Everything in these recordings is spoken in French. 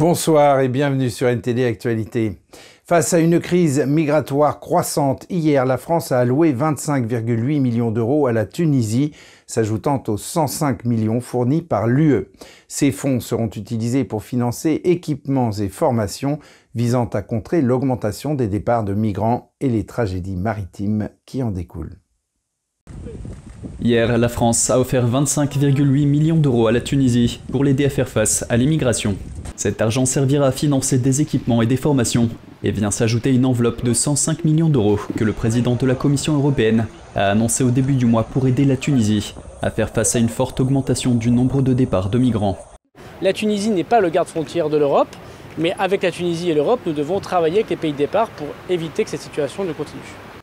Bonsoir et bienvenue sur NTD Actualité. Face à une crise migratoire croissante, hier, la France a alloué 25,8 millions d'euros à la Tunisie, s'ajoutant aux 105 millions fournis par l'UE. Ces fonds seront utilisés pour financer équipements et formations visant à contrer l'augmentation des départs de migrants et les tragédies maritimes qui en découlent. Hier, la France a offert 25,8 millions d'euros à la Tunisie pour l'aider à faire face à l'immigration. Cet argent servira à financer des équipements et des formations et vient s'ajouter une enveloppe de 105 millions d'euros que le président de la Commission européenne a annoncé au début du mois pour aider la Tunisie à faire face à une forte augmentation du nombre de départs de migrants. La Tunisie n'est pas le garde-frontière de l'Europe, mais avec la Tunisie et l'Europe, nous devons travailler avec les pays de départ pour éviter que cette situation ne continue.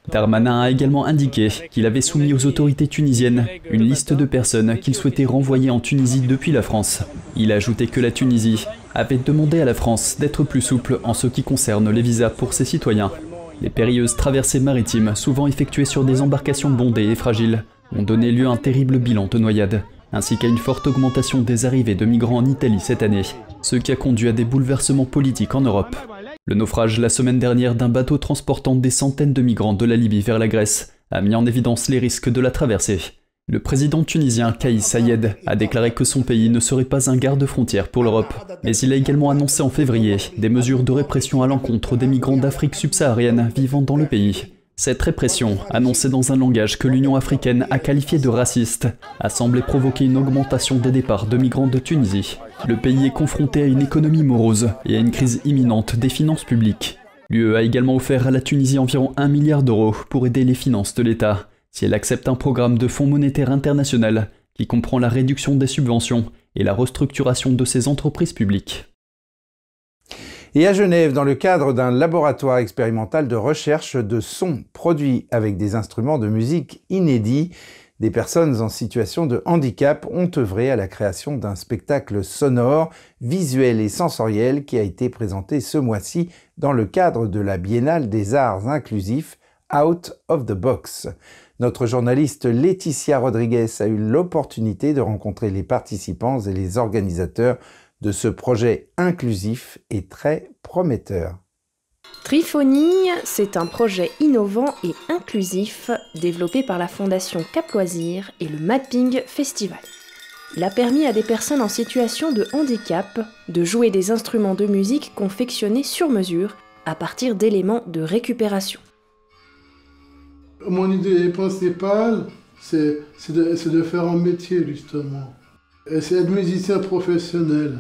Darmanin a également indiqué qu'il avait soumis aux autorités tunisiennes une liste de personnes qu'il souhaitait renvoyer en Tunisie depuis la France. Il a ajouté que la Tunisie avait demandé à la France d'être plus souple en ce qui concerne les visas pour ses citoyens. Les périlleuses traversées maritimes, souvent effectuées sur des embarcations bondées et fragiles, ont donné lieu à un terrible bilan de noyades, ainsi qu'à une forte augmentation des arrivées de migrants en Italie cette année, ce qui a conduit à des bouleversements politiques en Europe. Le naufrage la semaine dernière d'un bateau transportant des centaines de migrants de la Libye vers la Grèce a mis en évidence les risques de la traversée. Le président tunisien Kais Sayed a déclaré que son pays ne serait pas un garde-frontière pour l'Europe, mais il a également annoncé en février des mesures de répression à l'encontre des migrants d'Afrique subsaharienne vivant dans le pays. Cette répression, annoncée dans un langage que l'Union africaine a qualifié de raciste, a semblé provoquer une augmentation des départs de migrants de Tunisie. Le pays est confronté à une économie morose et à une crise imminente des finances publiques. L'UE a également offert à la Tunisie environ 1 milliard d'euros pour aider les finances de l'État, si elle accepte un programme de Fonds monétaire international qui comprend la réduction des subventions et la restructuration de ses entreprises publiques. Et à Genève, dans le cadre d'un laboratoire expérimental de recherche de sons produits avec des instruments de musique inédits, des personnes en situation de handicap ont œuvré à la création d'un spectacle sonore, visuel et sensoriel qui a été présenté ce mois-ci dans le cadre de la Biennale des arts inclusifs Out of the Box. Notre journaliste Laetitia Rodriguez a eu l'opportunité de rencontrer les participants et les organisateurs de ce projet inclusif et très prometteur. Triphonie, c'est un projet innovant et inclusif développé par la Fondation Cap Loisirs et le Mapping Festival. Il a permis à des personnes en situation de handicap de jouer des instruments de musique confectionnés sur mesure à partir d'éléments de récupération. Mon idée principale, c'est de, de faire un métier justement c'est être musicien professionnel.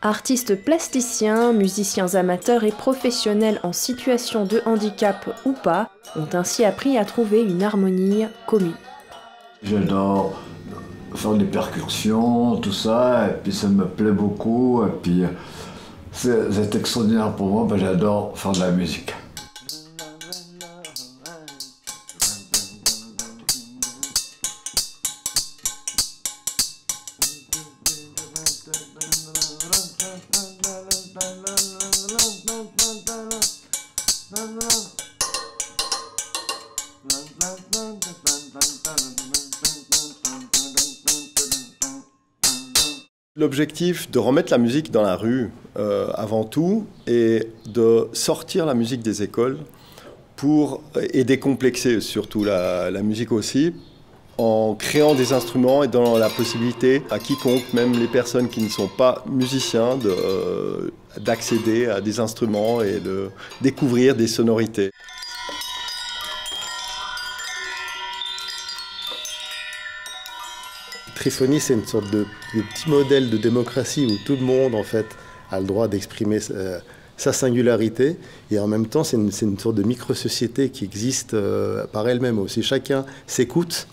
Artistes plasticiens, musiciens amateurs et professionnels en situation de handicap ou pas ont ainsi appris à trouver une harmonie commune. J'adore faire des percussions, tout ça, et puis ça me plaît beaucoup, et puis c'est extraordinaire pour moi, ben, j'adore faire de la musique. L'objectif de remettre la musique dans la rue euh, avant tout et de sortir la musique des écoles pour, et décomplexer surtout la, musique aussi en créant des instruments et donnant la possibilité à quiconque, même les personnes qui ne sont pas musiciens, euh, d'accéder à des instruments et de découvrir des sonorités. Triphonie, c'est une sorte de, petit modèle de démocratie où tout le monde, en fait, a le droit d'exprimer euh, sa singularité. Et en même temps, c'est une, sorte de micro-société qui existe euh, par elle-même aussi. Chacun s'écoute,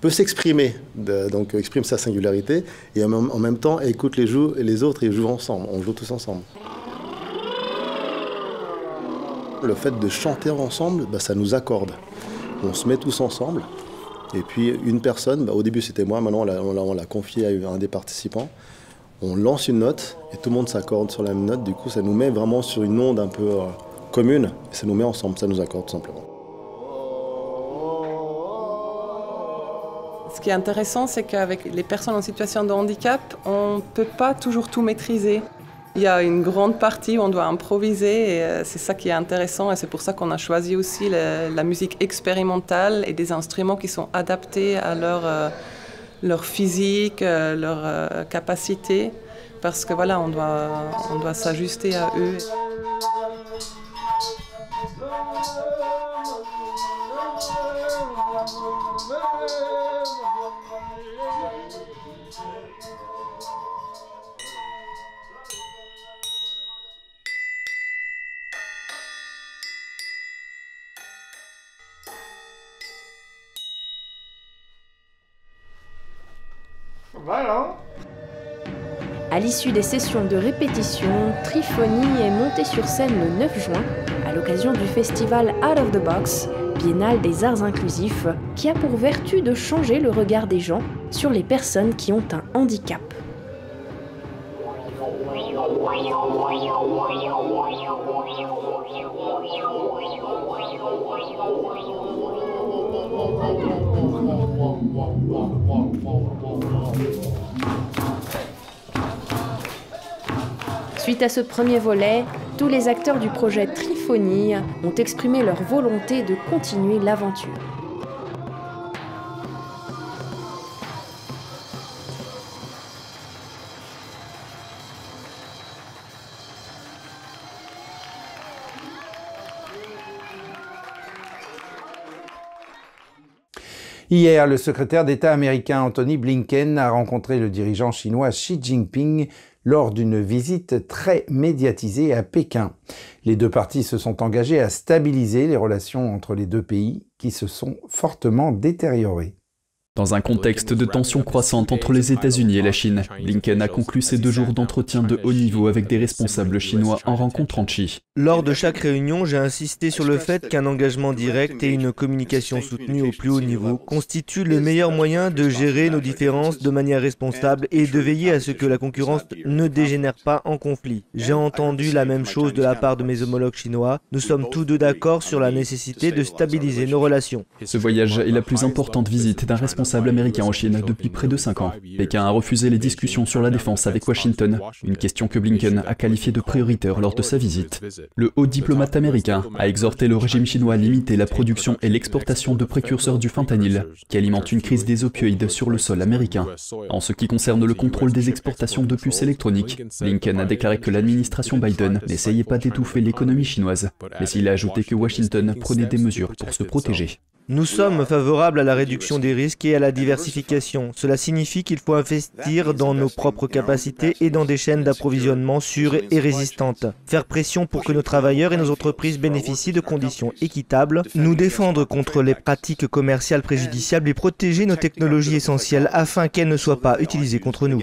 peut s'exprimer, donc exprime sa singularité, et en, même temps écoute les, les autres et joue ensemble. On joue tous ensemble. Le fait de chanter ensemble, bah, ça nous accorde. On se met tous ensemble et puis une personne, bah, au début c'était moi, maintenant on l'a confié à un des participants. On lance une note et tout le monde s'accorde sur la même note. Du coup, ça nous met vraiment sur une onde un peu euh, commune et ça nous met ensemble, ça nous accorde tout simplement. Ce qui est intéressant, c'est qu'avec les personnes en situation de handicap, on ne peut pas toujours tout maîtriser. Il y a une grande partie où on doit improviser et euh, c'est ça qui est intéressant et c'est pour ça qu'on a choisi aussi la, musique expérimentale et des instruments qui sont adaptés à leur, euh, physique, euh, leur capacité parce que voilà, on doit, on doit s'ajuster à eux. À l'issue des sessions de répétition, Triphonie est montée sur scène le 9 juin à l'occasion du festival Out of the Box, biennale des arts inclusifs, qui a pour vertu de changer le regard des gens sur les personnes qui ont un handicap. Suite à ce premier volet, tous les acteurs du projet Triphonie ont exprimé leur volonté de continuer l'aventure. Hier, le secrétaire d'État américain Anthony Blinken a rencontré le dirigeant chinois Xi Jinping lors d'une visite très médiatisée à Pékin. Les deux parties se sont engagées à stabiliser les relations entre les deux pays qui se sont fortement détériorées. Dans un contexte de tensions croissantes entre les États-Unis et la Chine, Blinken a conclu ces deux jours d'entretien de haut niveau avec des responsables chinois en rencontrant Xi. Lors de chaque réunion, j'ai insisté sur le fait qu'un engagement direct et une communication soutenue au plus haut niveau constituent le meilleur moyen de gérer nos différences de manière responsable et de veiller à ce que la concurrence ne dégénère pas en conflit. J'ai entendu la même chose de la part de mes homologues chinois. Nous sommes tous deux d'accord sur la nécessité de stabiliser nos relations. Ce voyage est la plus importante visite d'un responsable américain en Chine depuis près de 5 ans. Pékin a refusé les discussions sur la défense avec Washington, une question que Blinken a qualifiée de prioritaire lors de sa visite. Le haut diplomate américain a exhorté le régime chinois à limiter la production et l'exportation de précurseurs du fentanyl, qui alimentent une crise des opioïdes sur le sol américain. En ce qui concerne le contrôle des exportations de puces électroniques, Blinken a déclaré que l'administration Biden n'essayait pas d'étouffer l'économie chinoise, mais il a ajouté que Washington prenait des mesures pour se protéger. Nous sommes favorables à la réduction des risques et à la diversification. Cela signifie qu'il faut investir dans nos propres capacités et dans des chaînes d'approvisionnement sûres et résistantes. Faire pression pour que nos travailleurs et nos entreprises bénéficient de conditions équitables, nous défendre contre les pratiques commerciales préjudiciables et protéger nos technologies essentielles afin qu'elles ne soient pas utilisées contre nous.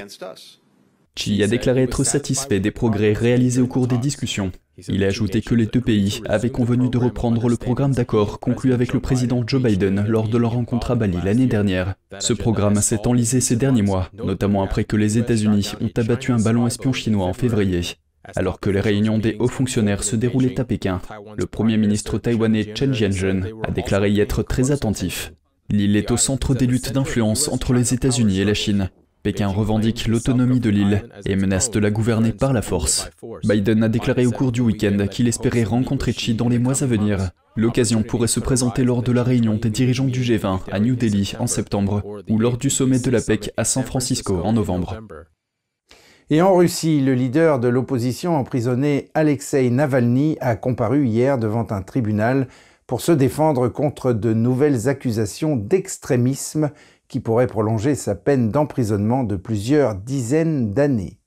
Xi a déclaré être satisfait des progrès réalisés au cours des discussions. Il a ajouté que les deux pays avaient convenu de reprendre le programme d'accord conclu avec le président Joe Biden lors de leur rencontre à Bali l'année dernière. Ce programme s'est enlisé ces derniers mois, notamment après que les États-Unis ont abattu un ballon espion chinois en février. Alors que les réunions des hauts fonctionnaires se déroulaient à Pékin, le premier ministre taïwanais Chen Jianzhen a déclaré y être très attentif. L'île est au centre des luttes d'influence entre les États-Unis et la Chine. Pékin revendique l'autonomie de l'île et menace de la gouverner par la force. Biden a déclaré au cours du week-end qu'il espérait rencontrer Xi dans les mois à venir. L'occasion pourrait se présenter lors de la réunion des dirigeants du G20 à New Delhi en septembre ou lors du sommet de la PEC à San Francisco en novembre. Et en Russie, le leader de l'opposition emprisonné Alexei Navalny a comparu hier devant un tribunal pour se défendre contre de nouvelles accusations d'extrémisme qui pourrait prolonger sa peine d'emprisonnement de plusieurs dizaines d'années.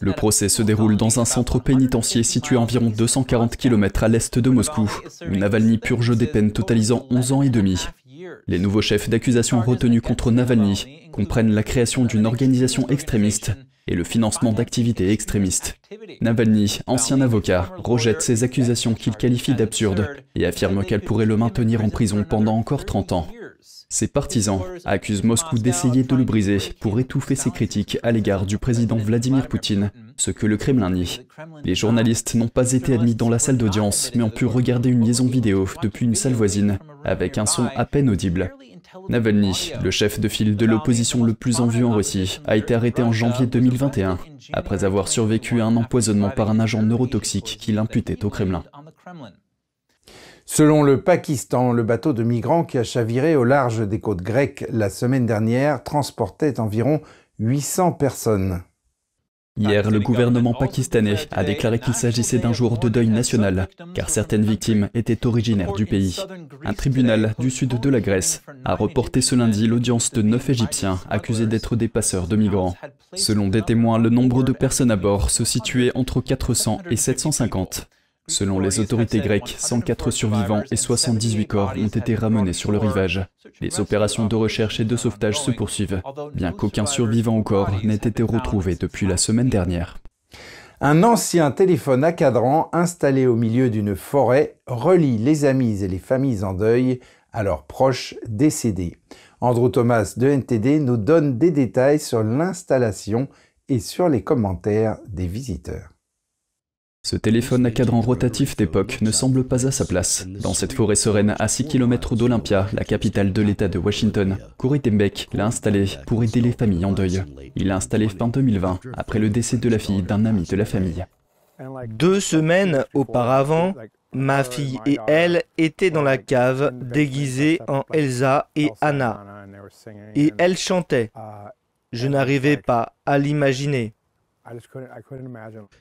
Le procès se déroule dans un centre pénitentiaire situé à environ 240 km à l'est de Moscou, où Navalny purge des peines totalisant 11 ans et demi. Les nouveaux chefs d'accusation retenus contre Navalny comprennent la création d'une organisation extrémiste et le financement d'activités extrémistes. Navalny, ancien avocat, rejette ces accusations qu'il qualifie d'absurdes et affirme qu'elles pourraient le maintenir en prison pendant encore 30 ans. Ses partisans accusent Moscou d'essayer de le briser pour étouffer ses critiques à l'égard du président Vladimir Poutine, ce que le Kremlin nie. Les journalistes n'ont pas été admis dans la salle d'audience, mais ont pu regarder une liaison vidéo depuis une salle voisine, avec un son à peine audible. Navalny, le chef de file de l'opposition le plus en vue en Russie, a été arrêté en janvier 2021, après avoir survécu à un empoisonnement par un agent neurotoxique qu'il imputait au Kremlin. Selon le Pakistan, le bateau de migrants qui a chaviré au large des côtes grecques la semaine dernière transportait environ 800 personnes. Hier, le gouvernement pakistanais a déclaré qu'il s'agissait d'un jour de deuil national, car certaines victimes étaient originaires du pays. Un tribunal du sud de la Grèce a reporté ce lundi l'audience de neuf Égyptiens accusés d'être des passeurs de migrants. Selon des témoins, le nombre de personnes à bord se situait entre 400 et 750. Selon les autorités grecques, 104 survivants et 78 corps ont été ramenés sur le rivage. Les opérations de recherche et de sauvetage se poursuivent, bien qu'aucun survivant au corps n'ait été retrouvé depuis la semaine dernière. Un ancien téléphone à cadran installé au milieu d'une forêt relie les amis et les familles en deuil à leurs proches décédés. Andrew Thomas de NTD nous donne des détails sur l'installation et sur les commentaires des visiteurs. Ce téléphone à cadran rotatif d'époque ne semble pas à sa place. Dans cette forêt sereine à 6 km d'Olympia, la capitale de l'État de Washington, Corey l'a installé pour aider les familles en deuil. Il l'a installé fin 2020, après le décès de la fille d'un ami de la famille. Deux semaines auparavant, ma fille et elle étaient dans la cave, déguisées en Elsa et Anna. Et elles chantaient. Je n'arrivais pas à l'imaginer.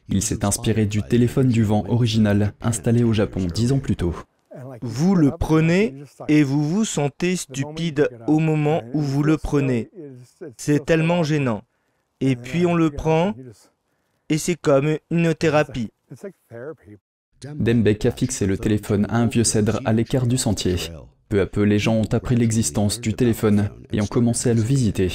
Il s'est inspiré du téléphone du vent original installé au Japon dix ans plus tôt. Vous le prenez et vous vous sentez stupide au moment où vous le prenez. C'est tellement gênant. Et puis on le prend et c'est comme une thérapie. Dembek a fixé le téléphone à un vieux cèdre à l'écart du sentier. Peu à peu, les gens ont appris l'existence du téléphone et ont commencé à le visiter.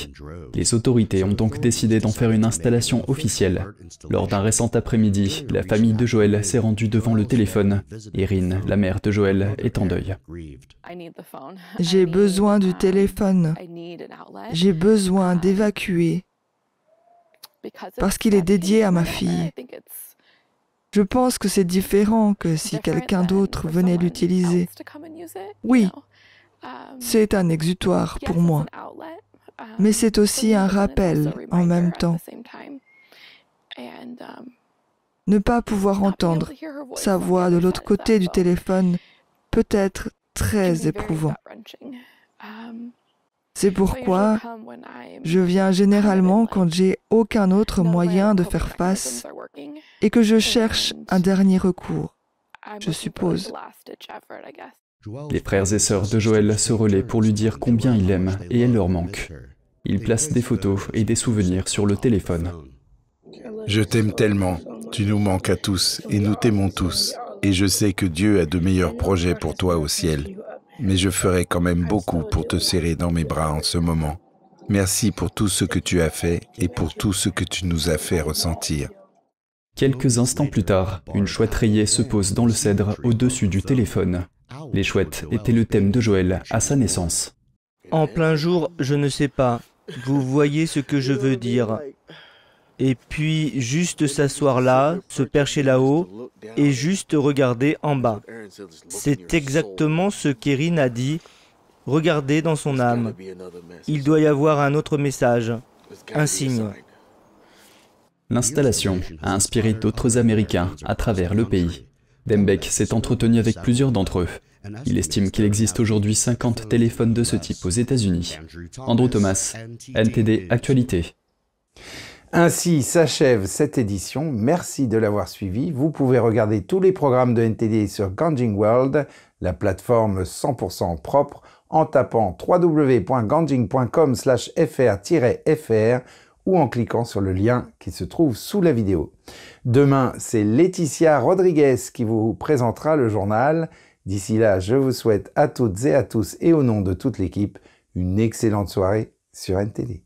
Les autorités ont donc décidé d'en faire une installation officielle. Lors d'un récent après-midi, la famille de Joël s'est rendue devant le téléphone. Irine, la mère de Joël, est en deuil. J'ai besoin du téléphone. J'ai besoin d'évacuer parce qu'il est dédié à ma fille. Je pense que c'est différent que si quelqu'un d'autre venait l'utiliser. Oui, c'est un exutoire pour moi, mais c'est aussi un rappel en même temps. Ne pas pouvoir entendre sa voix de l'autre côté du téléphone peut être très éprouvant. C'est pourquoi je viens généralement quand j'ai aucun autre moyen de faire face et que je cherche un dernier recours, je suppose. Les frères et sœurs de Joël se relaient pour lui dire combien il aime et elle leur manque. Il place des photos et des souvenirs sur le téléphone. Je t'aime tellement, tu nous manques à tous et nous t'aimons tous. Et je sais que Dieu a de meilleurs projets pour toi au ciel. Mais je ferai quand même beaucoup pour te serrer dans mes bras en ce moment. Merci pour tout ce que tu as fait et pour tout ce que tu nous as fait ressentir. Quelques instants plus tard, une chouette rayée se pose dans le cèdre au-dessus du téléphone. Les chouettes étaient le thème de Joël à sa naissance. En plein jour, je ne sais pas. Vous voyez ce que je veux dire. Et puis juste s'asseoir là, se percher là-haut et juste regarder en bas. C'est exactement ce qu'Erin a dit. Regardez dans son âme. Il doit y avoir un autre message, un signe. L'installation a inspiré d'autres Américains à travers le pays. Dembeck s'est entretenu avec plusieurs d'entre eux. Il estime qu'il existe aujourd'hui 50 téléphones de ce type aux États-Unis. Andrew Thomas, NTD Actualité. Ainsi s'achève cette édition. Merci de l'avoir suivi. Vous pouvez regarder tous les programmes de NTD sur Ganjing World, la plateforme 100% propre, en tapant www.ganjing.com/fr-fr ou en cliquant sur le lien qui se trouve sous la vidéo. Demain, c'est Laetitia Rodriguez qui vous présentera le journal. D'ici là, je vous souhaite à toutes et à tous et au nom de toute l'équipe une excellente soirée sur NTD.